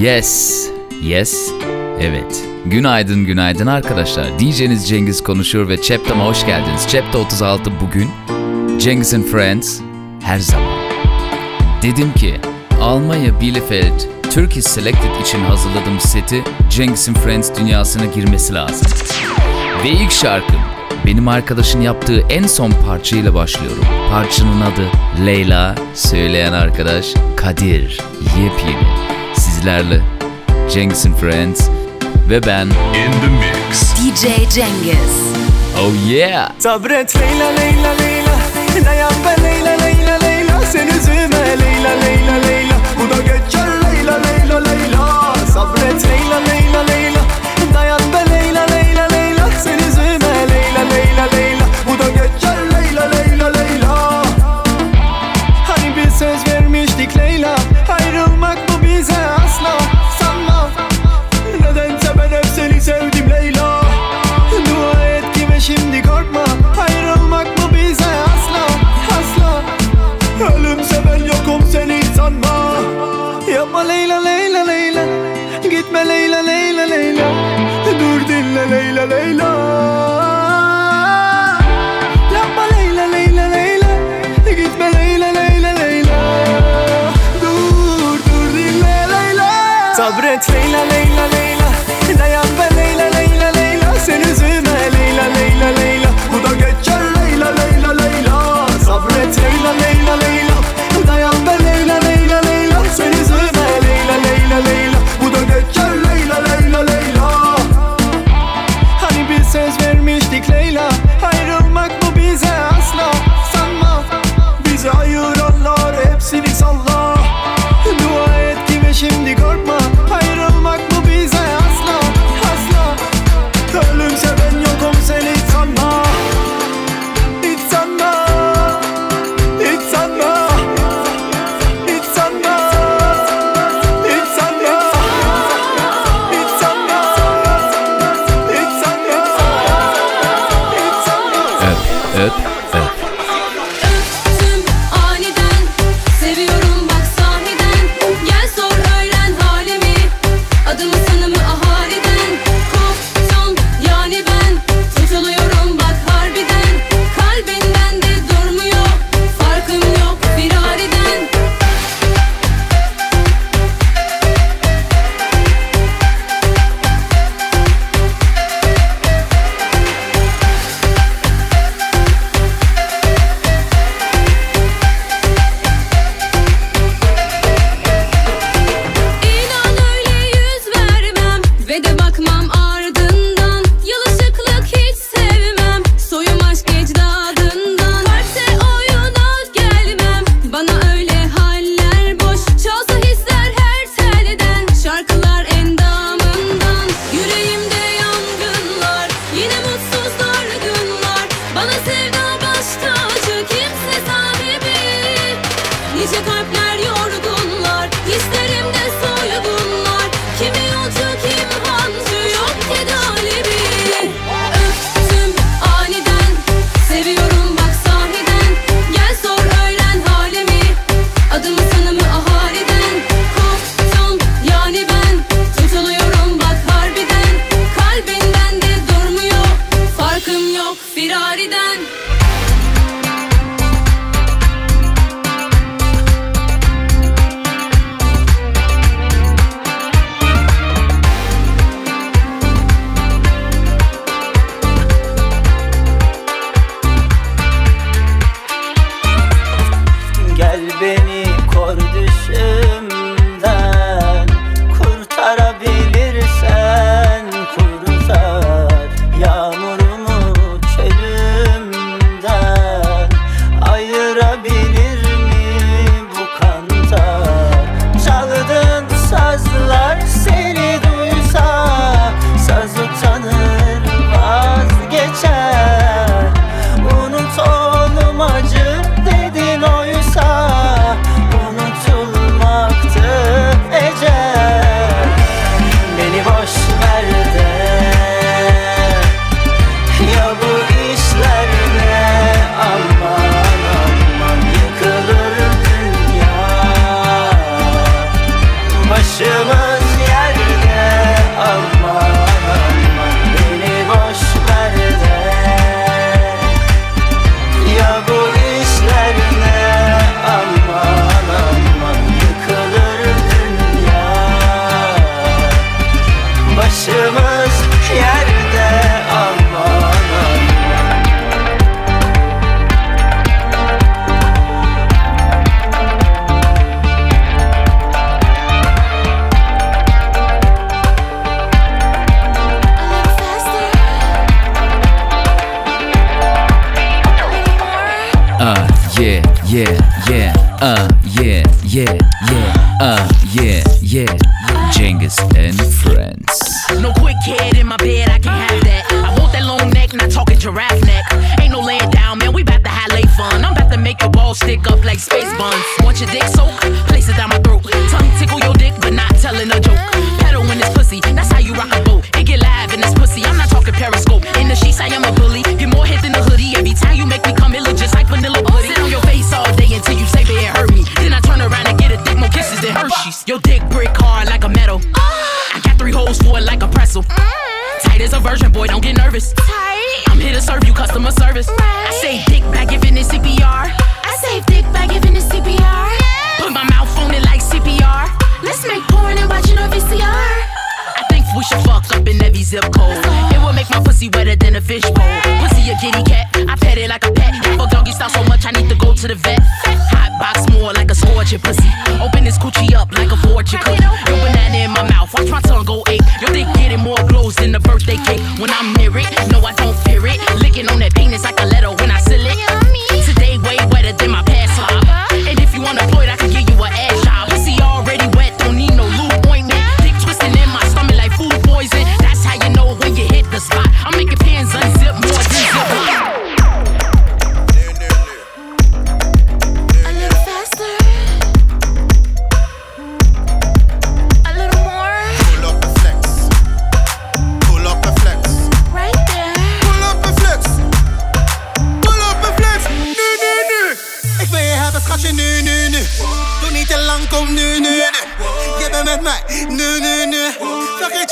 Yes. Yes. Evet. Günaydın günaydın arkadaşlar. DJ'niz Cengiz konuşuyor ve Chapter'ıma hoş geldiniz. Chapter 36 bugün Cengiz and Friends her zaman. Dedim ki Almanya Bielefeld Turkey Selected için hazırladığım seti Cengiz and Friends dünyasına girmesi lazım. Ve ilk şarkım benim arkadaşın yaptığı en son parçayla başlıyorum. Parçanın adı Leyla, söyleyen arkadaş Kadir. Yepyeni sizlerle. Cengiz'in Friends ve ben In The Mix. DJ Cengiz. Oh yeah. Sabret Leyla Leyla Leyla. Dayan be Leyla Leyla Leyla. Sen üzüme Leyla Leyla Leyla. Bu da gel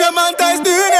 je m'entasse d'une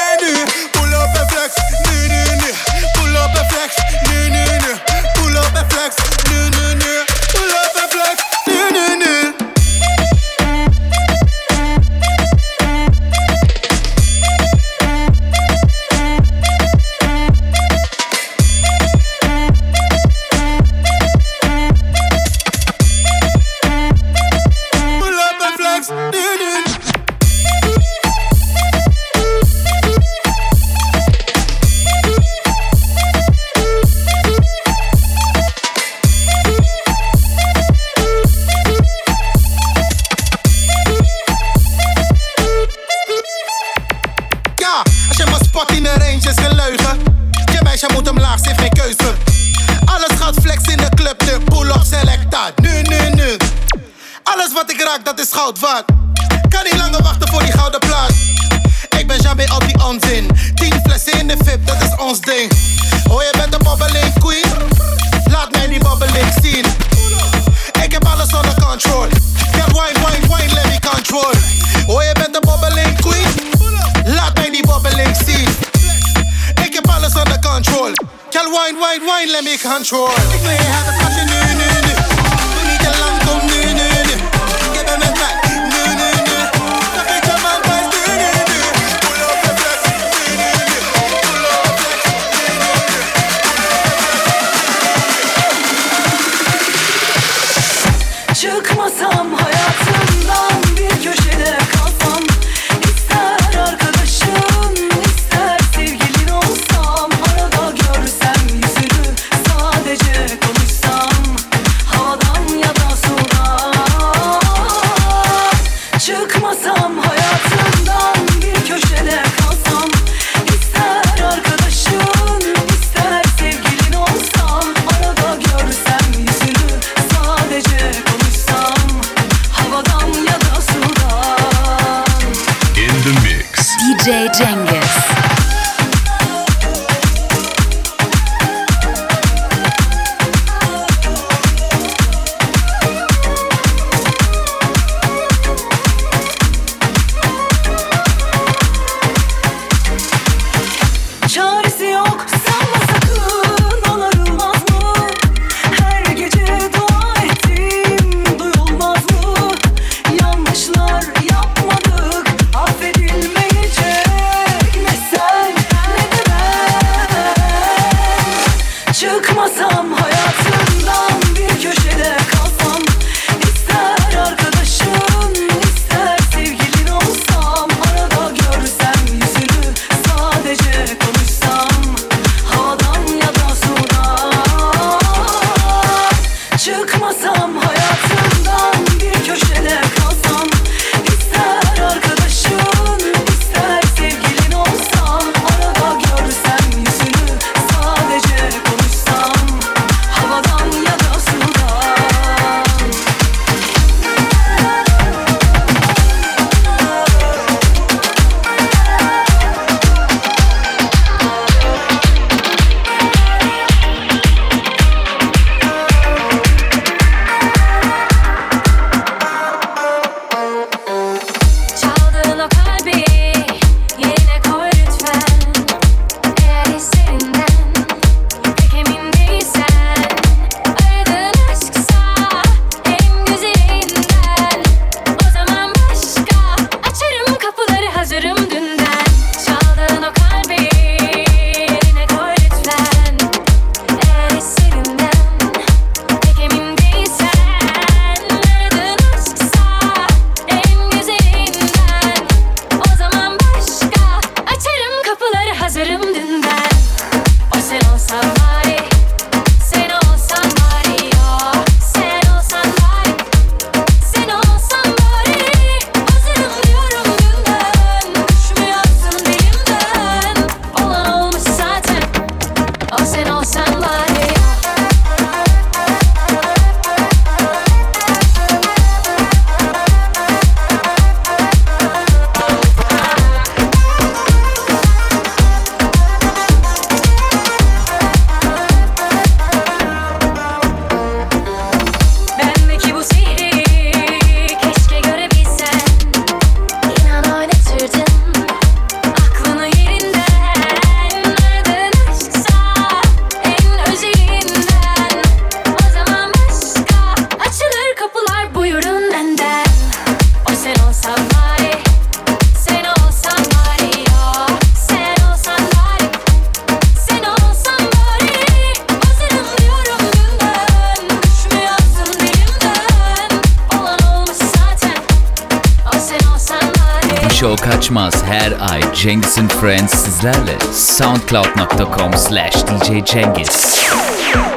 And Friends sizlerle soundcloud.com slash DJ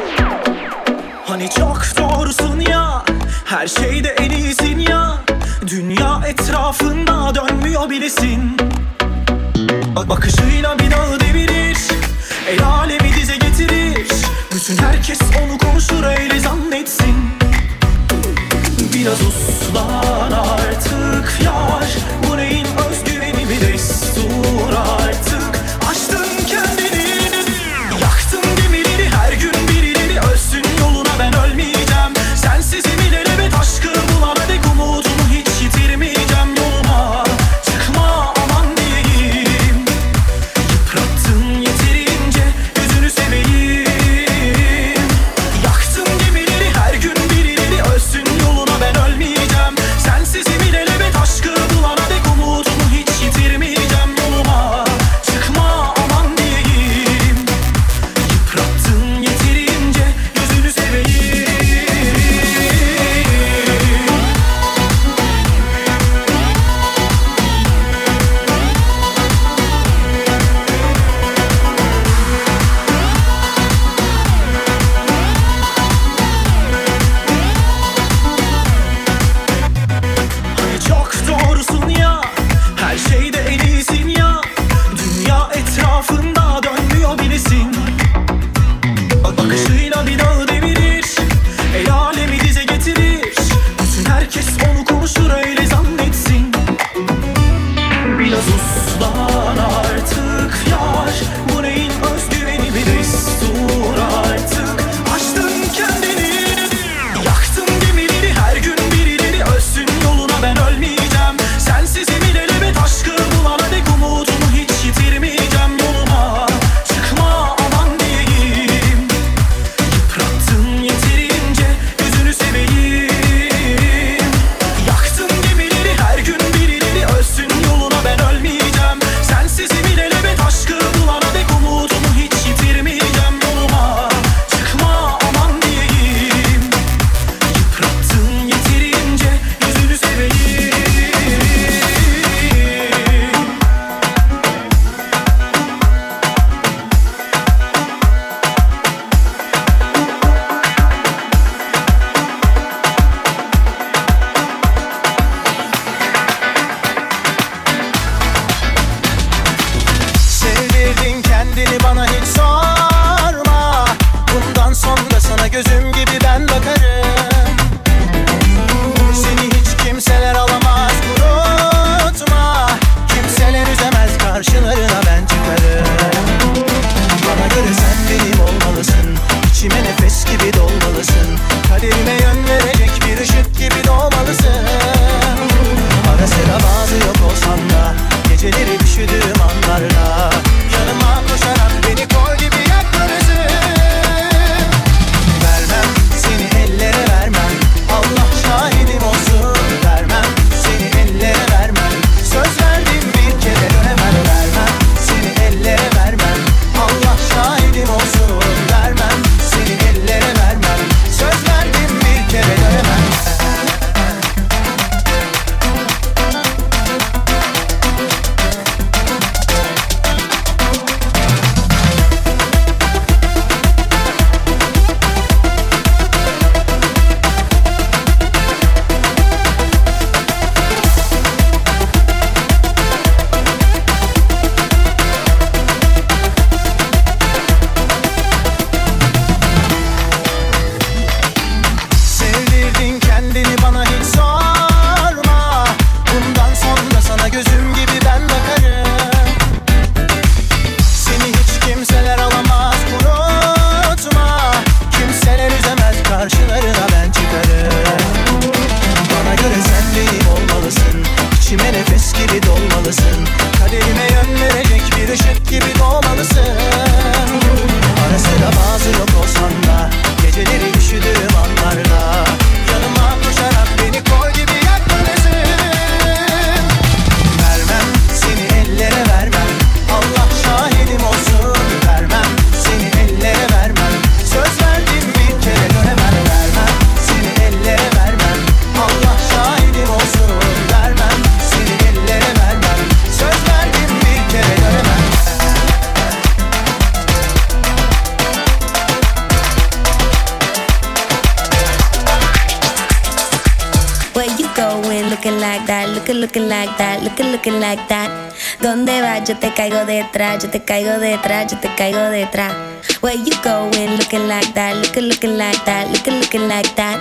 caigo detrás, yo te caigo detrás, yo te caigo detrás. Where you going, looking like that, looking, looking like that, looking, looking like that.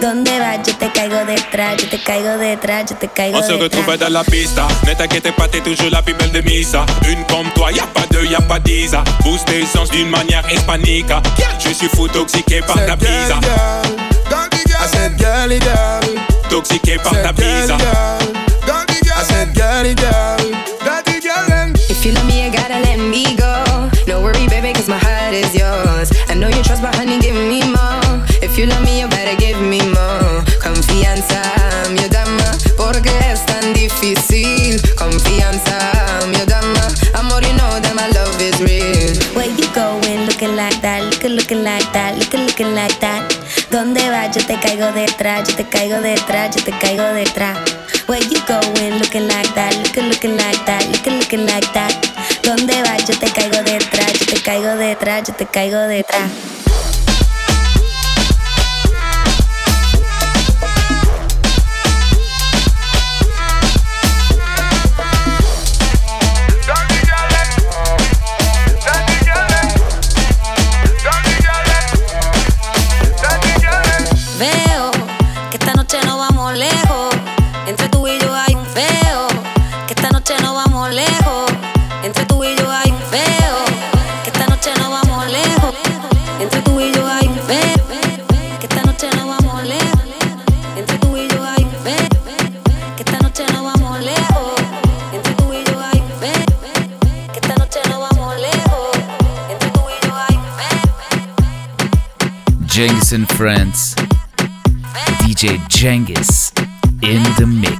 ¿Dónde vas? Yo te caigo detrás, yo te caigo detrás, yo te caigo On detrás. On se retrouve dans la pista, ne t'inquiète pas, t'es toujours la plus belle de Misa. Une comme toi, y a pas deux, y a pas dix. Boost tes sens d'une manière hispanique. Je suis fou toxiqué par ta pizza. I said, girly, girl. Ah, toxiqué par ta pizza. I said, girly, girl. yours. I know you trust, but honey, give me more. If you love me, you better give me more. Confianza, mi dama, porque es tan difícil. Confianza, mi dama, amor, you know that my love is real. Where you going, looking like that, looking, looking like that, looking, looking like that. ¿Dónde vas? Yo te caigo detrás, yo te caigo detrás, yo te caigo detrás. Where you going, looking like that. caigo detrás, yo te caigo detrás. Jengis and Friends. DJ Jengis in the mix.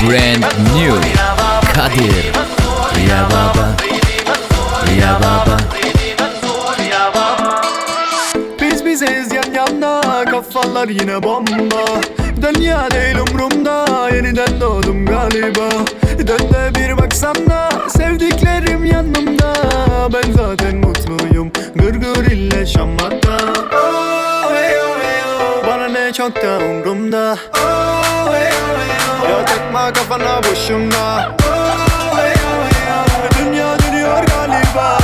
brand new. Kadir. Ya Baba. Ya Baba. Biz bizeyiz yan yana kafalar yine bomba. Dünya değil umrumda yeniden doğdum galiba. Dön de bir baksana sevdiklerim yanımda. Ben zaten mutluyum gırgır ile şamata oh, hey, oh, hey, oh. Bana ne çok da umrumda. Oh, hey, oh, hey, oh takma kafana boşuna oh, oh, hey, oh. Dünya dönüyor galiba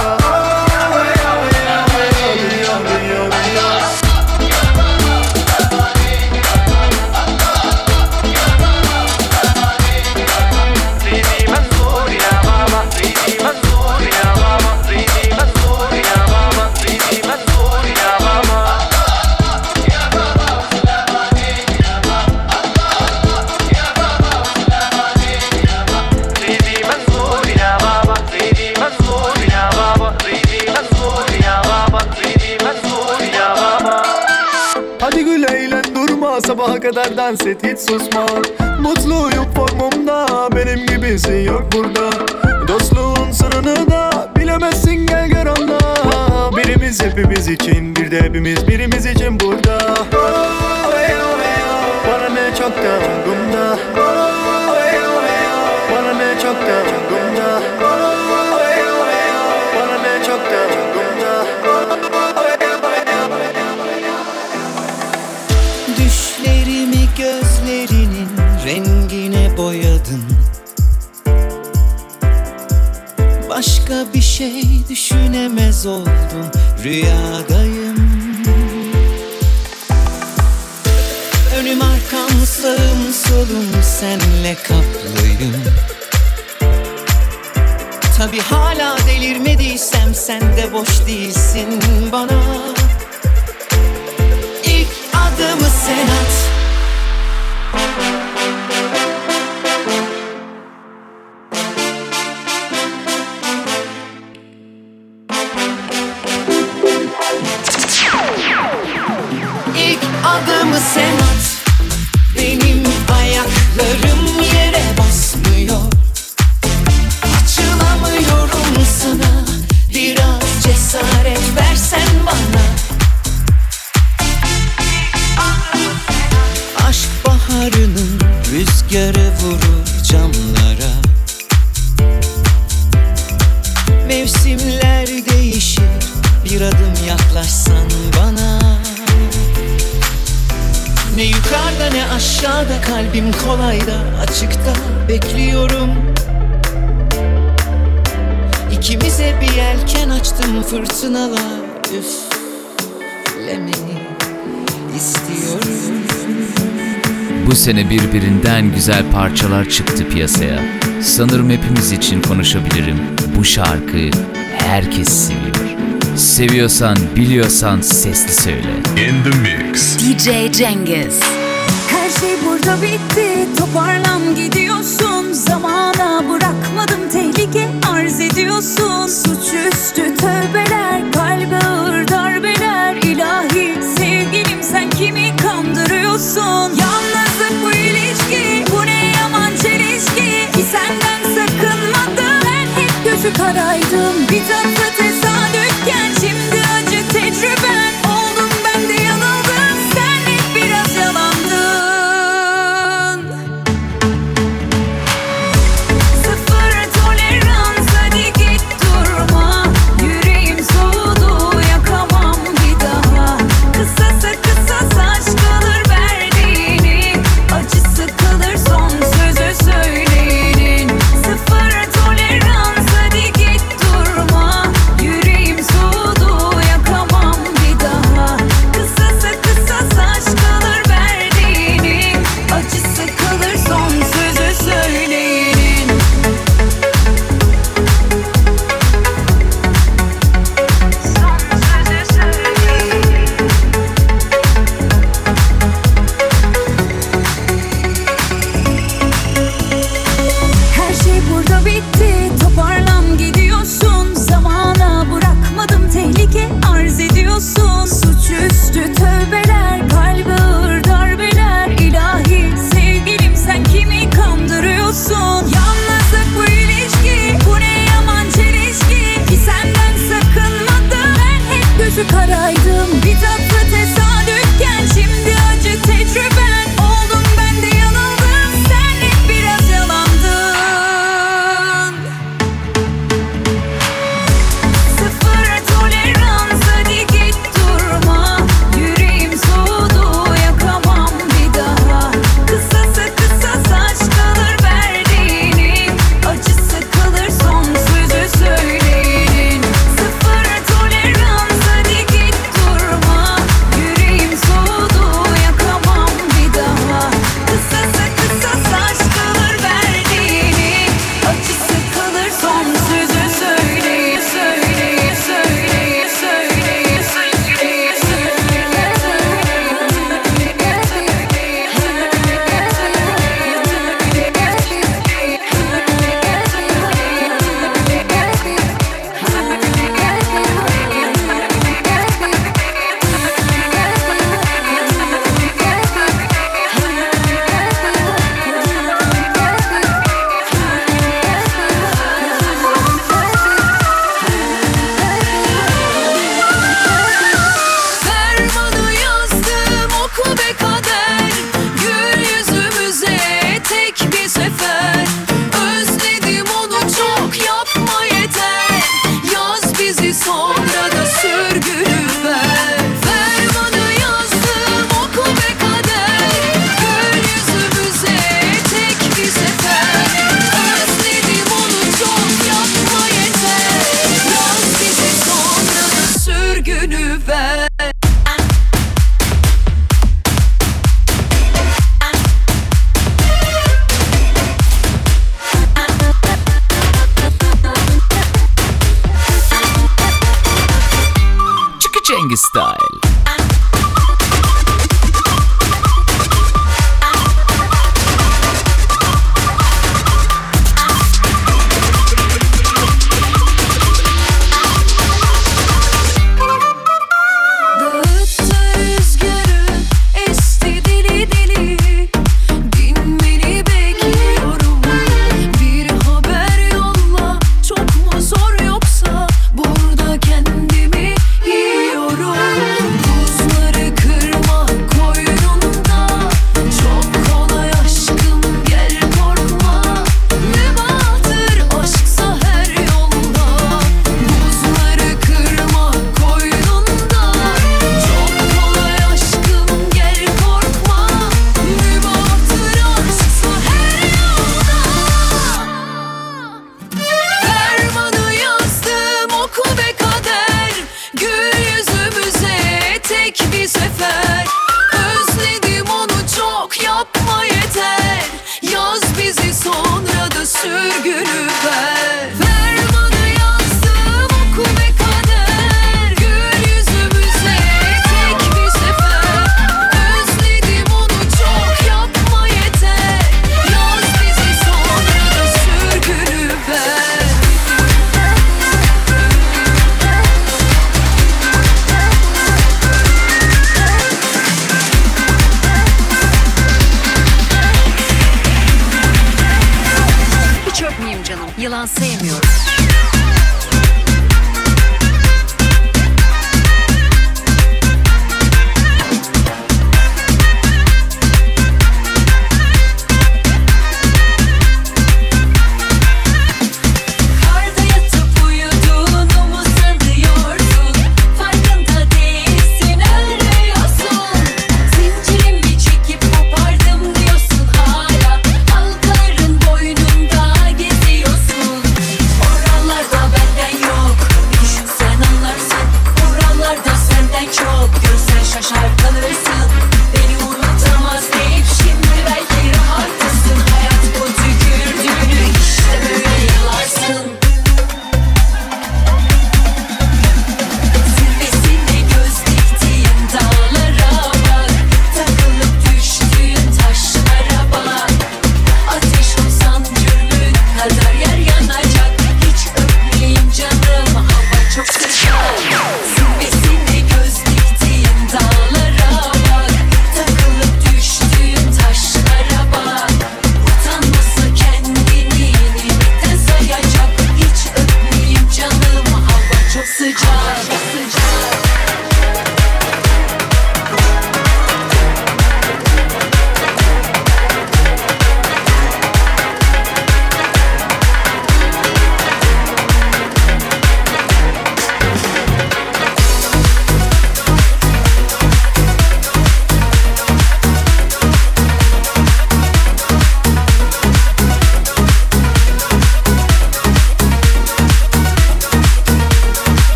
kadar dans et hiç susma. Mutluyum formumda benim gibisi yok burada. Dostluğun sırrını da bilemezsin gel gör anla Birimiz hepimiz için bir de hepimiz birimiz için burada. Oh, hey, oh, hey. Para ne çok da umrumda oh, şey düşünemez oldum Rüyadayım. Önüm arkam sağım solum senle kaplıyım Tabi hala delirmediysem sen de boş değilsin bana. İlk adımı sen at adımı sen at. Benim ayaklarım yere kalbim kolayda açıkta bekliyorum İkimize bir yelken açtım fırtınalar üflemeni istiyorum Bu sene birbirinden güzel parçalar çıktı piyasaya. Sanırım hepimiz için konuşabilirim. Bu şarkı herkes seviyor. Seviyorsan, biliyorsan sesli söyle. In the mix. DJ Cengiz. Şey burada bitti. Toparlan gidiyorsun. Zamana bırakmadım tehlike arz ediyorsun. Suçüstü tövbeler Kalbe ağır darbeler. İlahi sevgilim sen kimi kandırıyorsun? Yalnızlık bu ilişki Bu ne yaman çelişki? Ki senden sakınmadım Ben hep gözü karaydım. Bir tatlı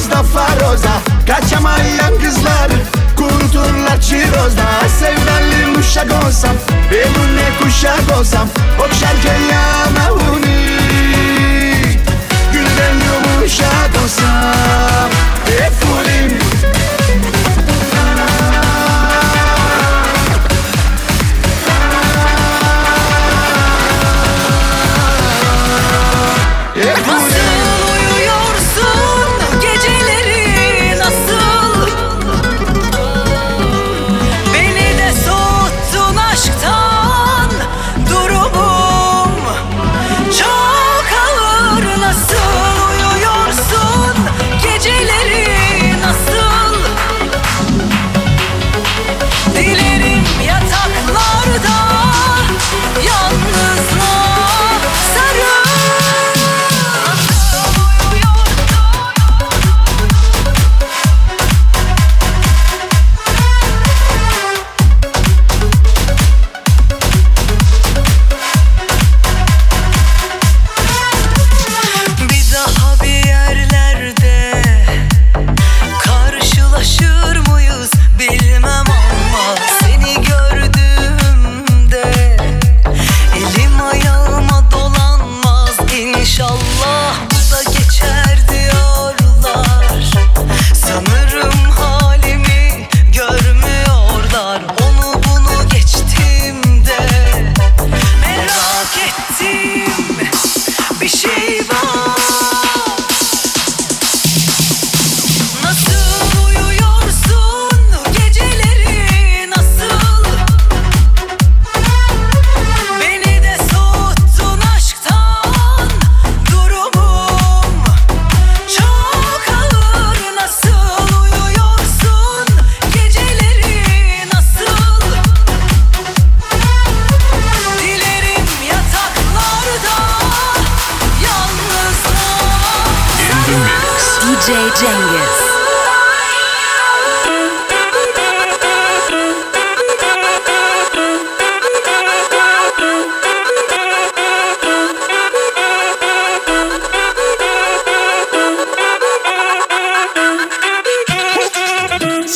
Farozda faroza Kaçamayan kızlar. Kuruturlar çirozda Sevdalı uşak olsam. Eline kuşak olsam Okşarken yanağını Gülden yumuşak olsam Efulim Nasıl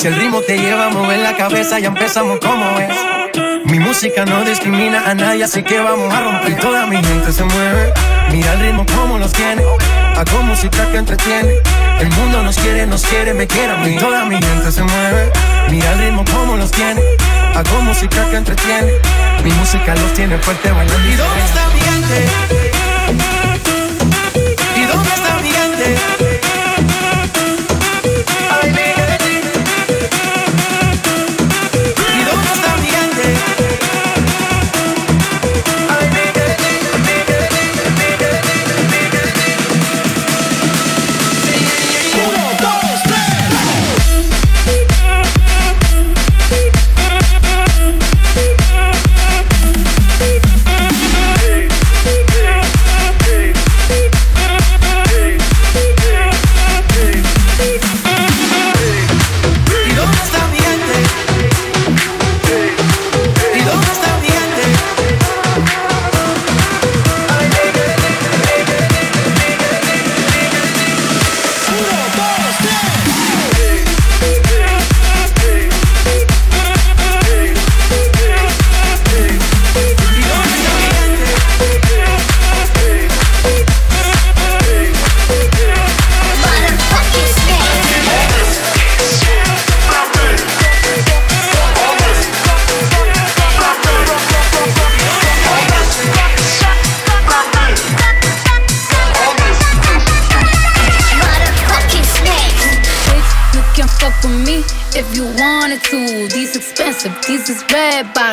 Si el ritmo te lleva a mover la cabeza, ya empezamos como es. Mi música no discrimina a nadie, así que vamos a romper. Toda mi gente se mueve, mira el ritmo como los tiene. Hago música que entretiene. El mundo nos quiere, nos quiere, me quiere a mí. Toda mi gente se mueve, mira el ritmo como los tiene. Hago música que entretiene. Mi música los tiene fuerte bailando. ¿Y dónde está mi gente?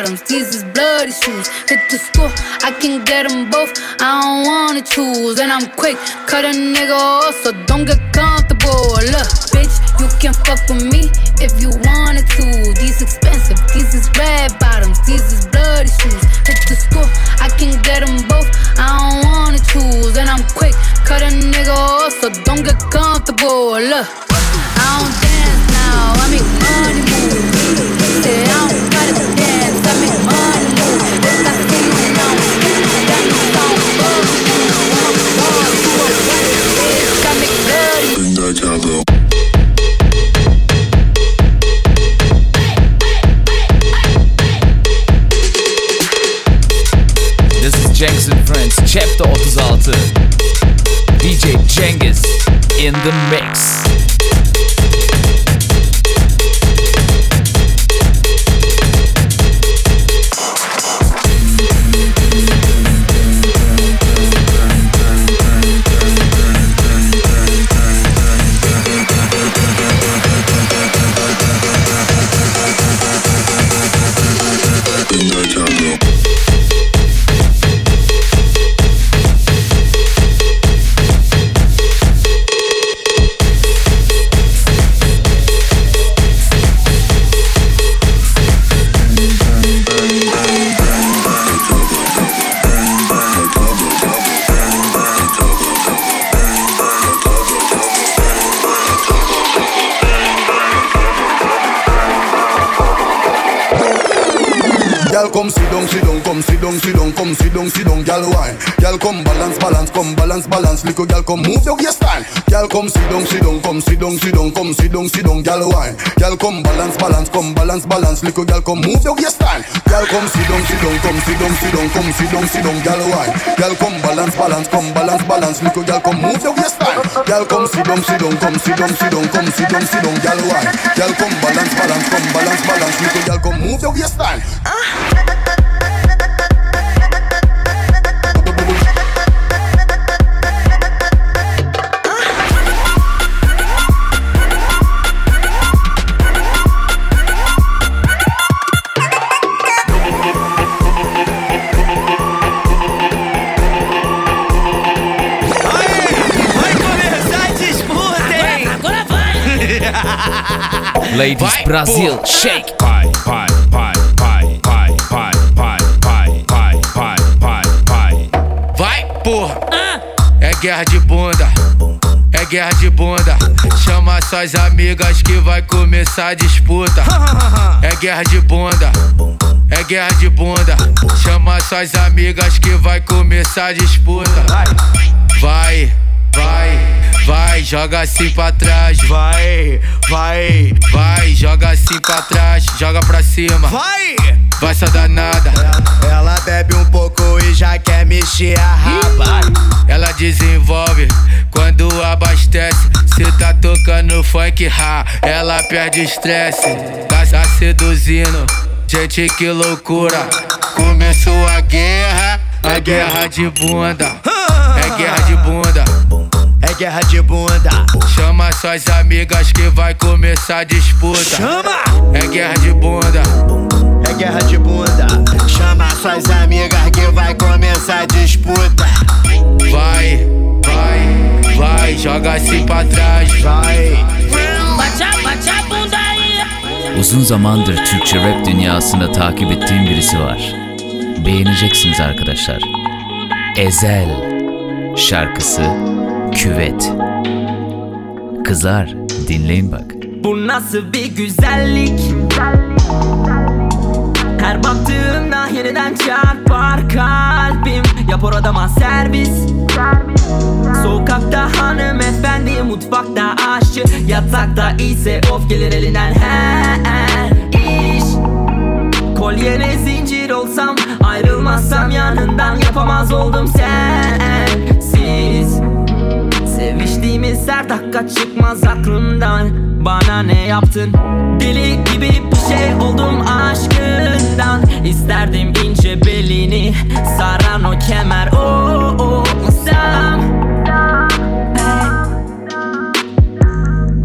Bottoms, these is bloody shoes. Hit the school, I can get them both. I don't wanna choose, and I'm quick, cut a nigga off, so in the mix down, sit down, come sit down, sit down, girl wine. Girl, come balance, balance, come balance, balance. Little girl, come move your waistline. Girl, come sit down, sit down, come sit down, sit down, come sit down, sit down, girl wine. Girl, come balance, balance, come balance, balance. Little girl, come move your waistline. Girl, come sit down, sit down, come sit down, sit down, come sit down, sit down, girl wine. Girl, come balance, balance, come balance, balance. Little girl, come move your waistline. Girl, come sit down, sit down, come sit down, sit down, come sit down, sit down, girl wine. Girl, come balance, balance, come balance, balance. Little girl, come move your waistline. Vai vai! Ladies Brasil Shake Pai, pai, pai, pai, pai, pai, pai, pai, pai, pai, pai, pai. Vai, porra! É guerra de bunda, é guerra de bunda. Chama suas amigas que vai começar a disputa. É guerra de bunda, é guerra de bunda. Chama suas amigas que vai começar a disputa. Vai, vai, vai, joga assim pra trás. Vai, vai, vai, joga assim pra trás, joga pra cima. Vai, vai essa danada. Ela bebe um pouco e já quer mexer a raba. Ela desenvolve quando abastece. Cê tá tocando funk ha, ela perde estresse. Tá, tá seduzindo, gente que loucura. Começou a guerra, a guerra de bunda. É guerra de bunda. É guerra de bunda. Chama suas amigas que vai começar a disputa. Chama! É guerra de bunda. É guerra de bunda. Chama suas amigas que vai começar a disputa. Vai, vai, vai, joga assim pra trás. Vai. Bate a, bate a bunda aí! Uzun zamandır Türkçe rap dünyasında takip ettiğim birisi var. Beğeneceksiniz arkadaşlar. Ezel şarkısı Küvet. Kızlar dinleyin bak. Bu nasıl bir güzellik? Her baktığımda yeniden çarpar kalbim. Yap orada servis. Sokakta hanımefendi Mutfakta aşçı. Yatakta ise of gelir elinden her iş. Kolyene zincir olsam Ayrılmazsam yanından Yapamaz oldum sensiz Seviştiğimiz her dakika çıkmaz aklımdan. Bana ne yaptın? Deli gibi bir şey oldum aşkından. İsterdim ince belini Saran o kemer. O olsam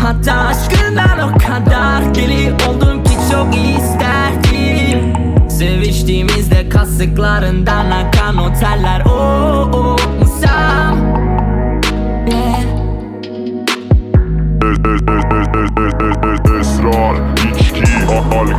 Hatta aşkından o kadar deli oldum ki çok isterdim. Seviştiğimizde kasıklarından akan o teller o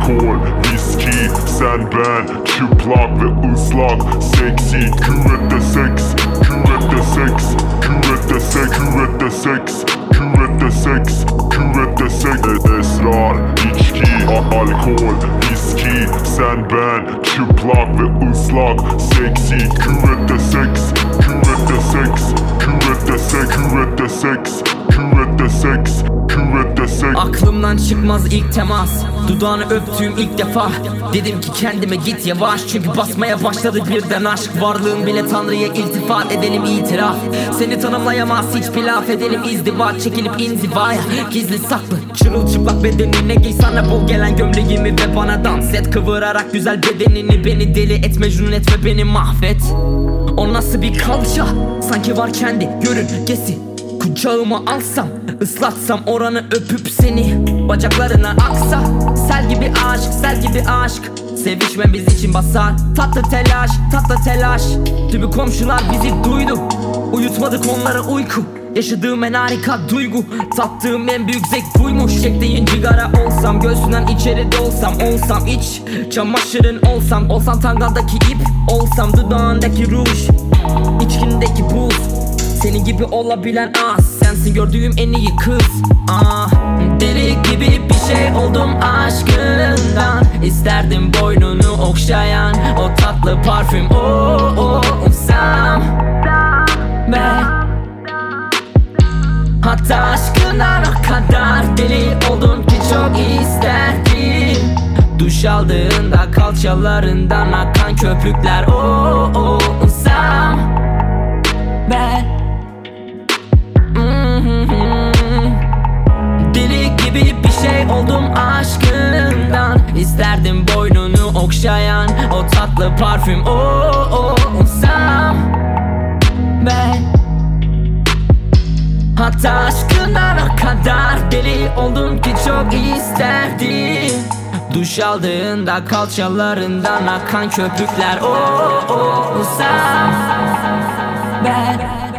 alkol, viski Sen ben, çıplak ve ıslak Seksi, küvette seks Küvette seks, küvette seks Küvette sex Küvette seks Küvette seks E- Esrar, içki, alkol, viski Sen ben, çıplak ve ıslak Seksi, küvette seks Küvette seks Küvette seks Küvette seks Küvette seks Küvette seks Aklımdan çıkmaz ilk temas. Dudağını öptüğüm ilk defa. Dedim ki kendime git yavaş. Çünkü basmaya başladı birden aşk. Varlığın bile Tanrı'ya iltifat edelim itiraf. Seni tanımlayamaz hiçbir laf edelim. İzdivaç Çekilip inzivaya gizli saklı Çırılçıplak bedenine giy. Sana bol gelen gömleğimi Ve bana dans et. Kıvırarak güzel bedenini Beni deli et mecnun et ve beni mahvet. O nasıl bir kalça? Sanki var kendi yörüngesi Kucağıma alsam ıslatsam oranı öpüp seni Bacaklarına aksa. Sel gibi aşk sel gibi aşk. Sevişmemiz için basar. Tatlı telaş tatlı telaş. Tümü komşular bizi duydu. Uyutmadık onlara uyku. Yaşadığım en harika duygu. Tattığım en büyük zevk buymuş. Çektiğin cigara olsam Göğsünden içeri dolsam Olsam iç. Çamaşırın olsam Olsam tangaldaki ip. Olsam dudağındaki ruj. İçkindeki buz senin gibi olabilen az. Sensin gördüğüm en iyi kız. Ah, Deli gibi bir şey oldum aşkından. İsterdim boynunu okşayan O tatlı parfüm. O o olsam Ben Hatta aşkından o kadar deli oldum ki çok isterdim. Duş aldığında kalçalarından akan köpükler. O o olsam Ben gibi bir şey oldum aşkından İsterdim boynunu okşayan O tatlı parfüm. O o olsam Ben Hatta aşkından kadar deli oldum ki çok isterdim. Duş aldığında kalçalarından akan köpükler. O o olsam Ben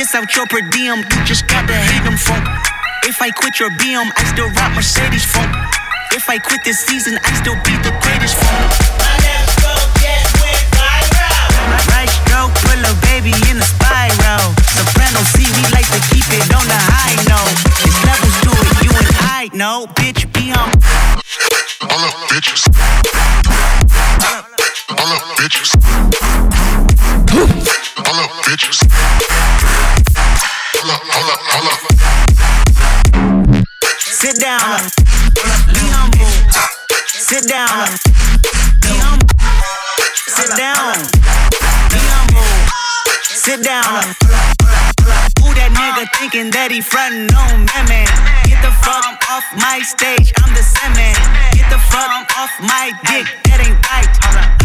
Piss out your per diem, you just gotta hate them funk. If I quit your BM, I still rock Mercedes funk. If I quit this season, I still be the greatest funk. Right stroke, pull a baby in a spiral. Soprano C, we like to keep it on the high note. There's levels to it, you and I know. Bitch, be on. All up bitches. All up bitches. Sit down. Be humble. Sit down. Be humble. Sit down. Be humble. Sit down. Who that nigga thinking that he frontin' on me, man? Get the fuck off my stage, I'm the Sandman. Get the fuck off my dick, that ain't right.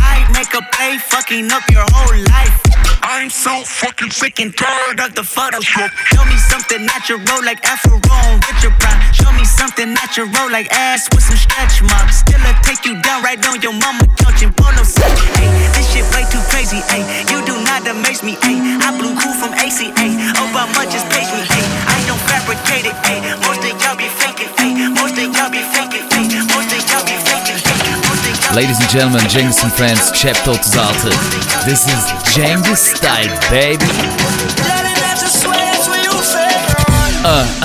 I make a play, fucking up your whole life. I'm so fucking sick and tired of the Photoshop. Show me something natural like Afro on Richard Prime. Show me something natural like ass with some stretch marks. Still, I take you down right on your mama couch in polo set. Hey, this shit way too crazy. Hey, you do not amaze me. Hey, I blew cool from ACA. Obama just page me. I don't fabricate it. Hey, most of y'all be faking. Most of y'all be faking. Most of y'all be faking. Hey, most of y'all Ladies and gentlemen, Cengiz and Friends, Chapter 36. This is Cengiz style, baby. Uh.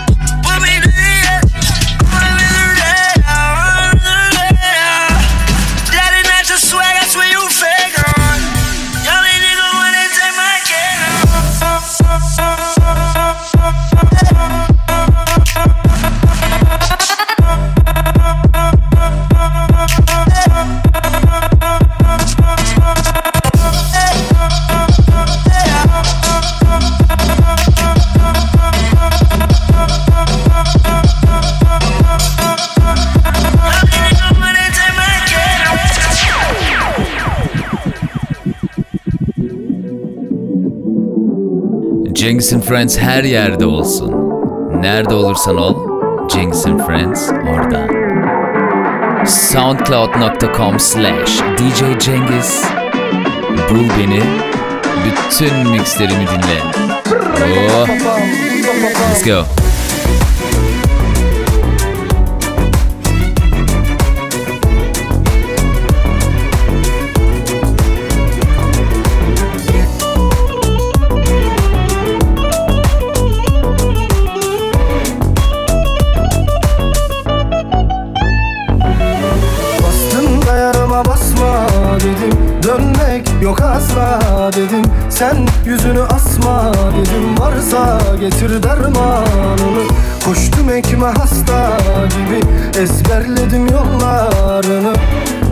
Cengiz Friends her yerde olsun. Nerede olursan ol, Cengiz Friends orada. Soundcloud.com slash DJ Cengiz Bul beni, bütün mixlerimi dinle. Oh. Let's go. Getir dermanını Koştum ekme hasta gibi Ezberledim yollarını.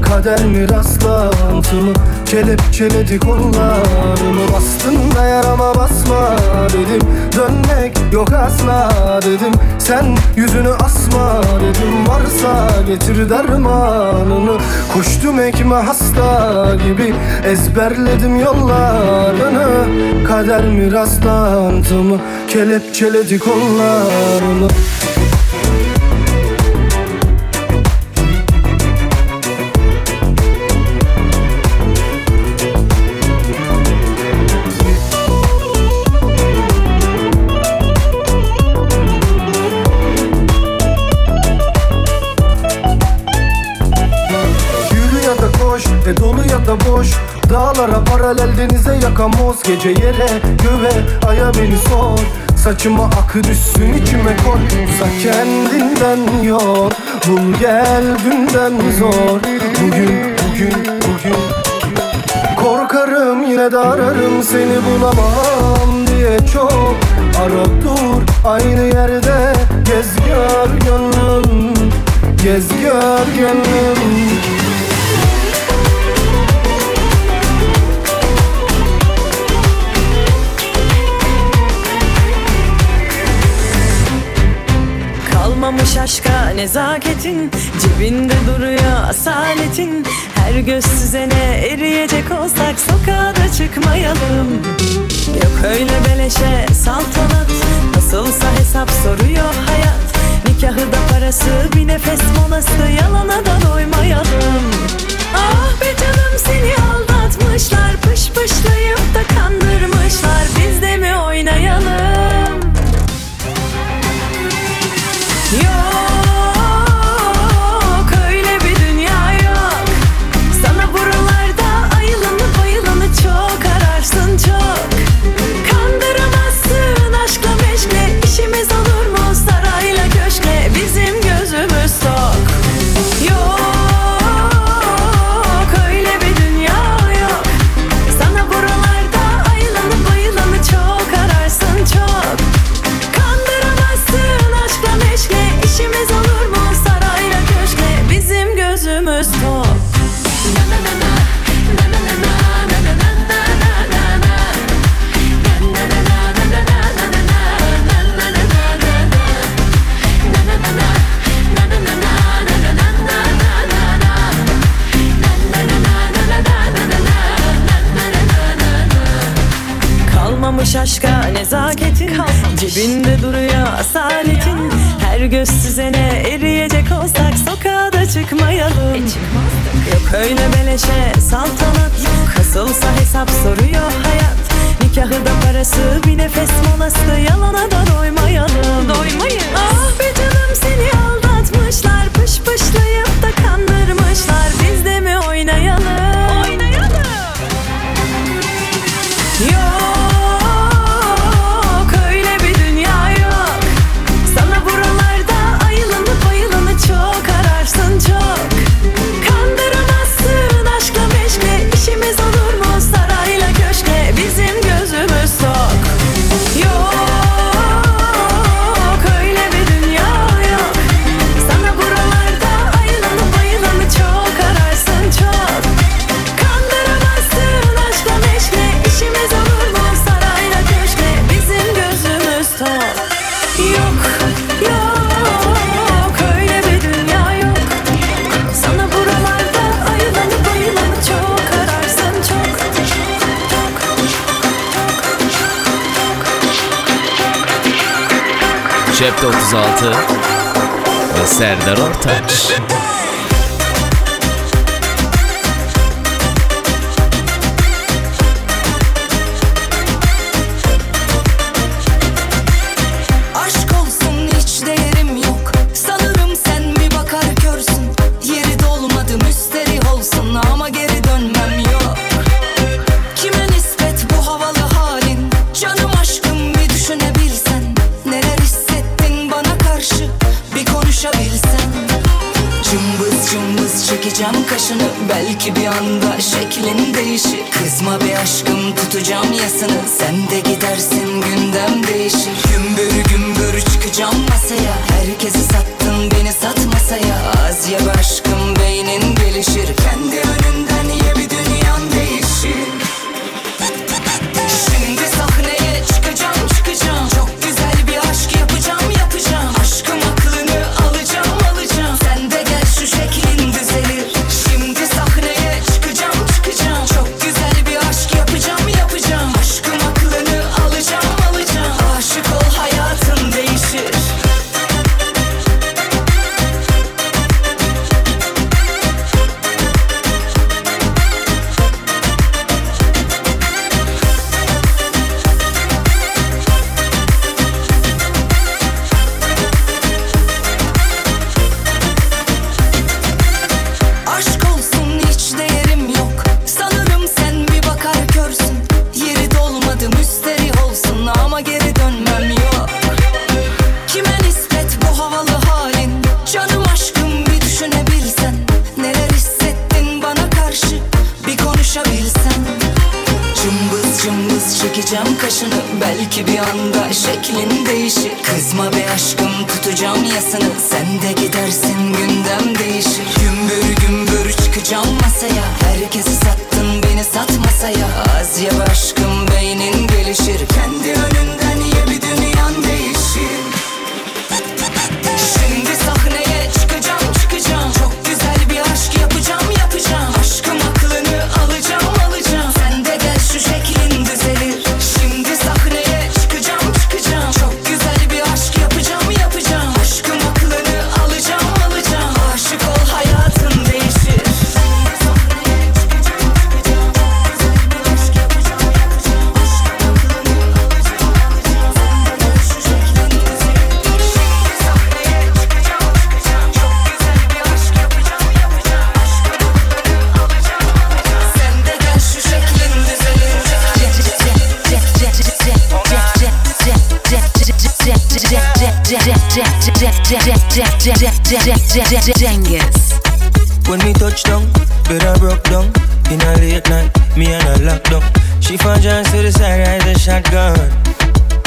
Kader mi rastlantı mı Kelepçeledi kollarımı. Bastın da yarama basma dedim Dönmek yok asla dedim. Sen yüzünü asma dedim Varsa getir dermanını. Koştum ekme hasta gibi Ezberledim yollarını. Kader mi rastlantı Kelepçeledi kollarımı paralel denize yakamoz Gece yere göve aya beni sor. Saçıma akı düşsün içime koy. Uzak kendinden yor Bul gel günden zor. Bugün bugün bugün. Korkarım yine de ararım seni bulamam diye çok. Ara dur aynı yerde Gez gör gönlüm. Gez gör gönlüm aşka nezaketin Cebinde duruyor asaletin. Her göz süzene eriyecek olsak Sokağa da çıkmayalım. Yok öyle beleşe saltanat Nasılsa hesap soruyor hayat. Nikahı da parası bir nefes molası Yalana da doymayalım. Ah be canım seni aldatmışlar Pış pışlayıp da kandırmışlar. Biz de mi oynayalım You're Cebinde duruyor asaletin Her göz süzene eriyecek olsak Sokağa da çıkmayalım. Yok öyle beleşe saltanat. Nasılsa hesap soruyor hayat. Nikahı da parası bir nefes molası. Yalana da doymayalım. Doymayız. Ah be canım seni aldatmışlar. Pış pışlayıp Chapter 36 ve Serdar Ortaç. Çekeceğim kaşını. Belki bir anda şeklin değişir. Kızma bir aşkım tutacağım yasını. Sen de gidersin gündem değişir. Gümbür gümbür çıkacağım masaya. Herkesi sattın beni sat masaya. Az be Cengiz. When me touch down, bed I broke down. In a late night, me and her locked down. She found John to the side, rise a shotgun.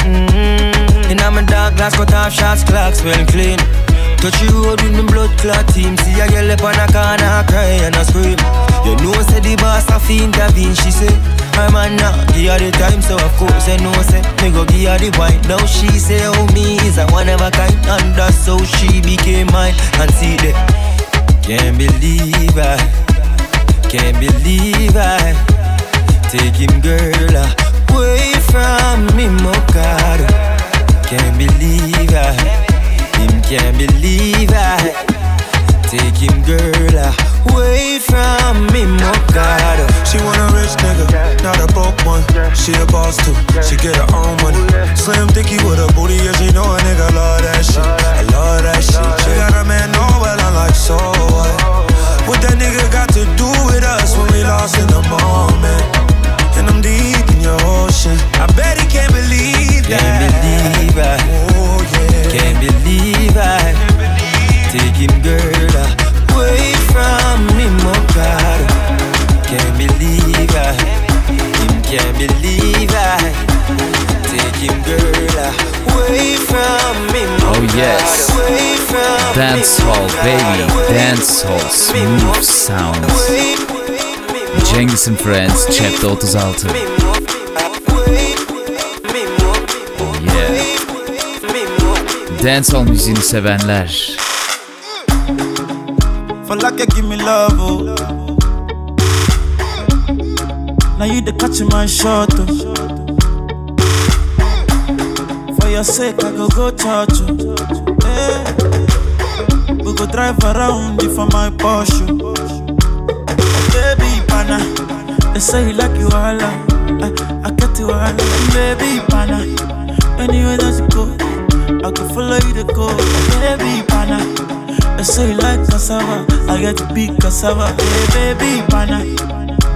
Mm-hmm. In a my dark glass, cut off shots, clocks well clean. Touch you road with me blood clot team. See a girl up on a corner, cry and a scream. You know, say the boss have to intervene. She say, I'm a now, give her the time, so of course I know, say, me go give her the wine. Now she say, oh, is a one of a kind, and that's how she became mine. And see that. Can't believe I, can't believe I Take him girl away from me, Mokado Can't believe I, him can't believe I Take him girl away from me, Mokado She want a rich nigga, not a broke one. She a boss too, she get her own money. Slim thicky with a booty, yeah, she know a nigga love that shit. I love that shit. She got a man, know well, I'm like, so what? What that nigga got to do with us when we lost in the moment? And I'm deep Cengiz and Friends Chapter 36. Yeah. Dancehall. For like you give me love, oh. Now you the catch my shot, oh. For your sake, I go go touch you. Hey. We go drive around you for my Porsche. Oh. Pana, they say you like you all. I, I get you all. Baby, pana, anywhere that you go, I can follow you to go. Baby, pana, they say you like cassava. I get to big cassava. Hey, baby, pana,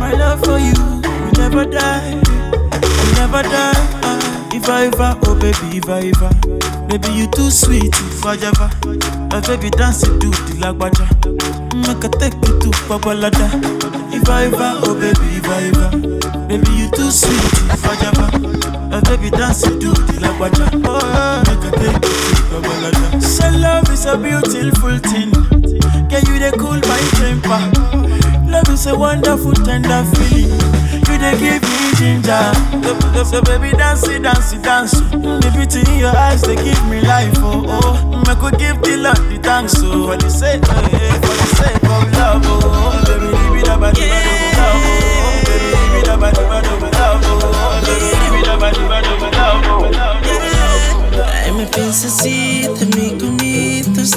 my love for you, will never die. will never die. Uh, if I ever, oh baby, if I ever. Baby, you too sweet, if I ever. My baby dance to the lagwaja. Make mm, I take you to Babalada. If I ever, oh baby, if I ever. Baby, you too sweet, ever. My baby dance to the lagwaja. Oh, mm, make I take you to Babalada. So love is a beautiful thing. Can you they cool my temper? Love is a wonderful, tender feeling. You they give me ginger. So baby, dance it, dance it, dance it. The beauty in your eyes, they give me life. Oh, oh make we give the Lord the thanks, so for the sake, oh, for the sake of love, oh, baby, leave it up at of love,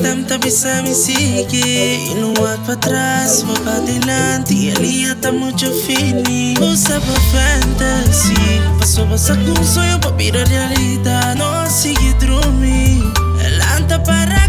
tanta me sigue. No vas pa' atrás, vas adelante. Usa fantasy para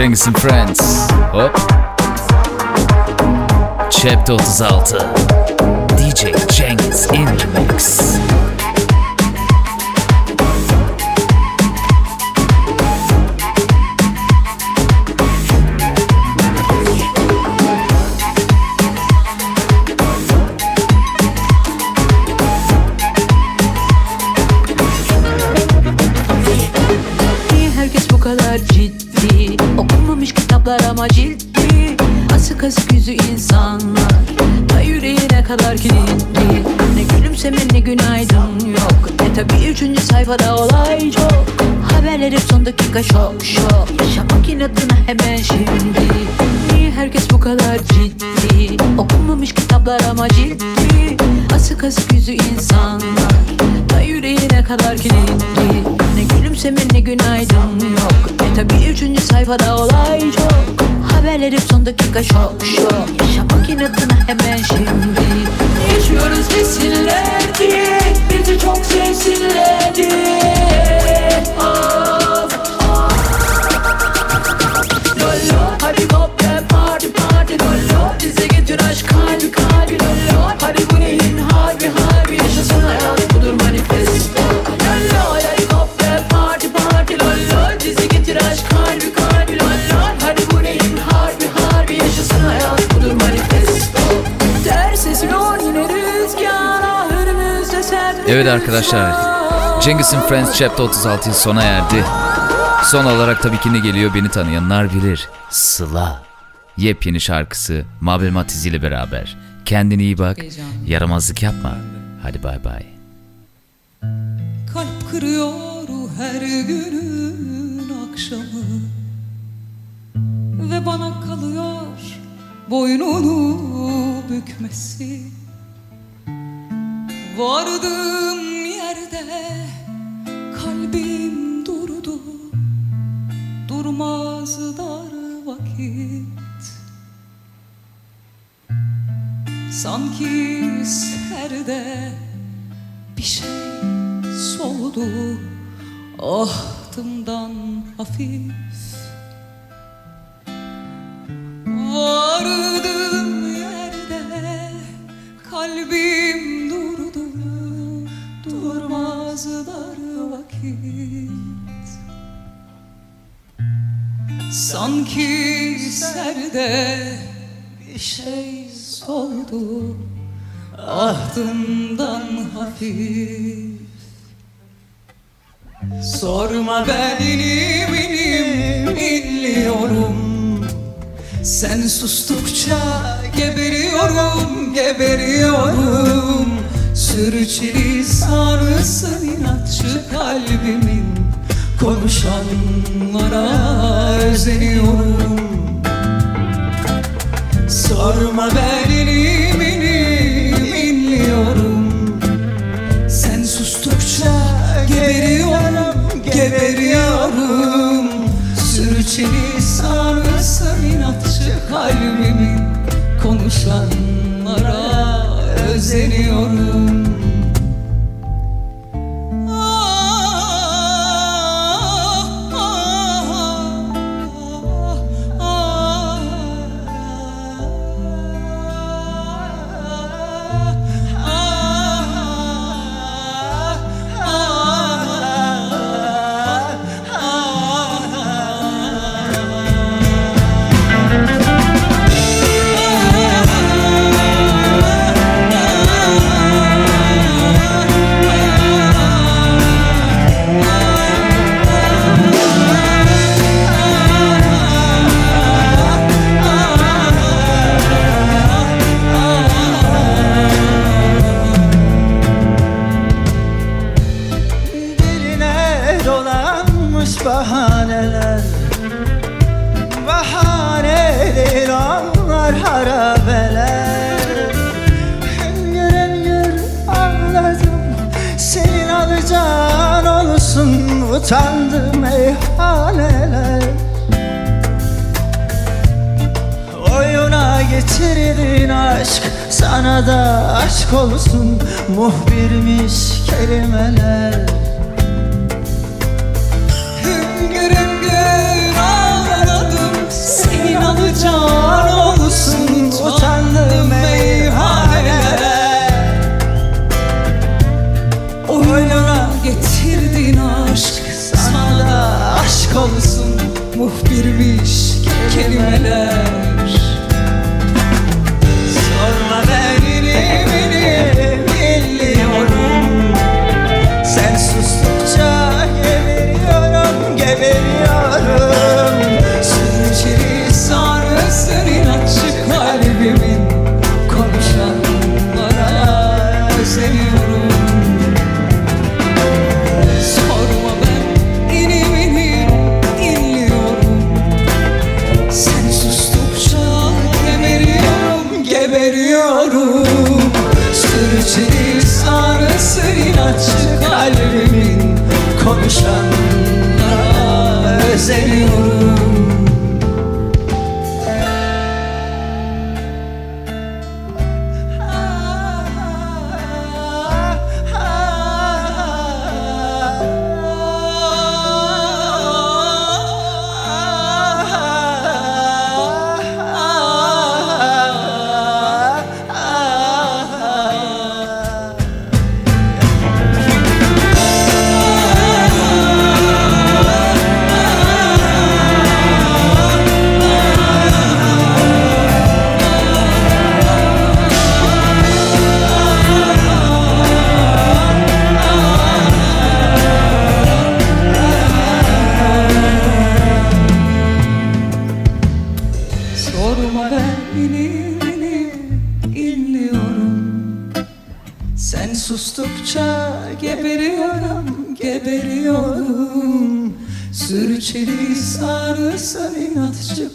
Cengiz and Friends. Hop. Chapter 36. DJ Cengiz in the mix. Günaydın. Yok E tabi üçüncü sayfada olay çok. Haberler hep son dakika şok şok. Yaşamak inadına hemen şimdi. Niye herkes bu kadar ciddi? Okunmamış kitaplar ama ciddi. Asık asık yüzü insanlar. Da yüreğine kadar kilitli Ne günaydın. Yok. E tabi üçüncü sayfada olay çok. Haberler hep son dakika şok şok. Yaşamak inadına hemen şimdi. Yaşıyoruz desinler diye. Bizi çok sevsinler diye. Of, Evet arkadaşlar, Cengiz'in Friends Chapter 36 sona erdi. Son olarak tabii ki ne geliyor beni tanıyanlar bilir. Sıla. Yepyeni şarkısı Mabel Matiz ile beraber. Kendine iyi bak, yaramazlık yapma. Hadi bay bay. Kalp kırıyor her günün akşamı Ve bana kalıyor boynunu bükmesi Vardığım yerde kalbim durdu. Durmaz dar vakit. Sanki serde bir şey soldu. Ahtımdan hafif Sanki serde bir şey soldu Ahtımdan hafif. Sorma ben inim inim inliyorum Sen sustukça geberiyorum geberiyorum. Sürçülisanısın inatçı kalbimin Konuşanlara özeniyorum Sorma ben inim inliyorum Sen sustukça geberiyorum geberiyorum. Sürçülisanısın inatçı kalbimin Konuşanlara özeniyorum Sana da aşk olsun Muhbirmiş kelimeler. Hüngür hüngür ağladım Senin alacağın olsun Utandım meyhanelere. Oyununa getirdin aşk Sana da aşk olsun Muhbirmiş kelimeler inatçı kalbimin Konuşanlara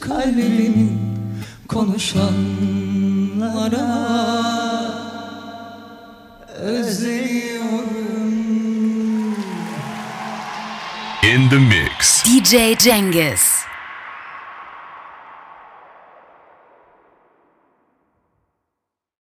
kalbimin Konuşanlara özleniyorum In the mix. DJ Cengiz.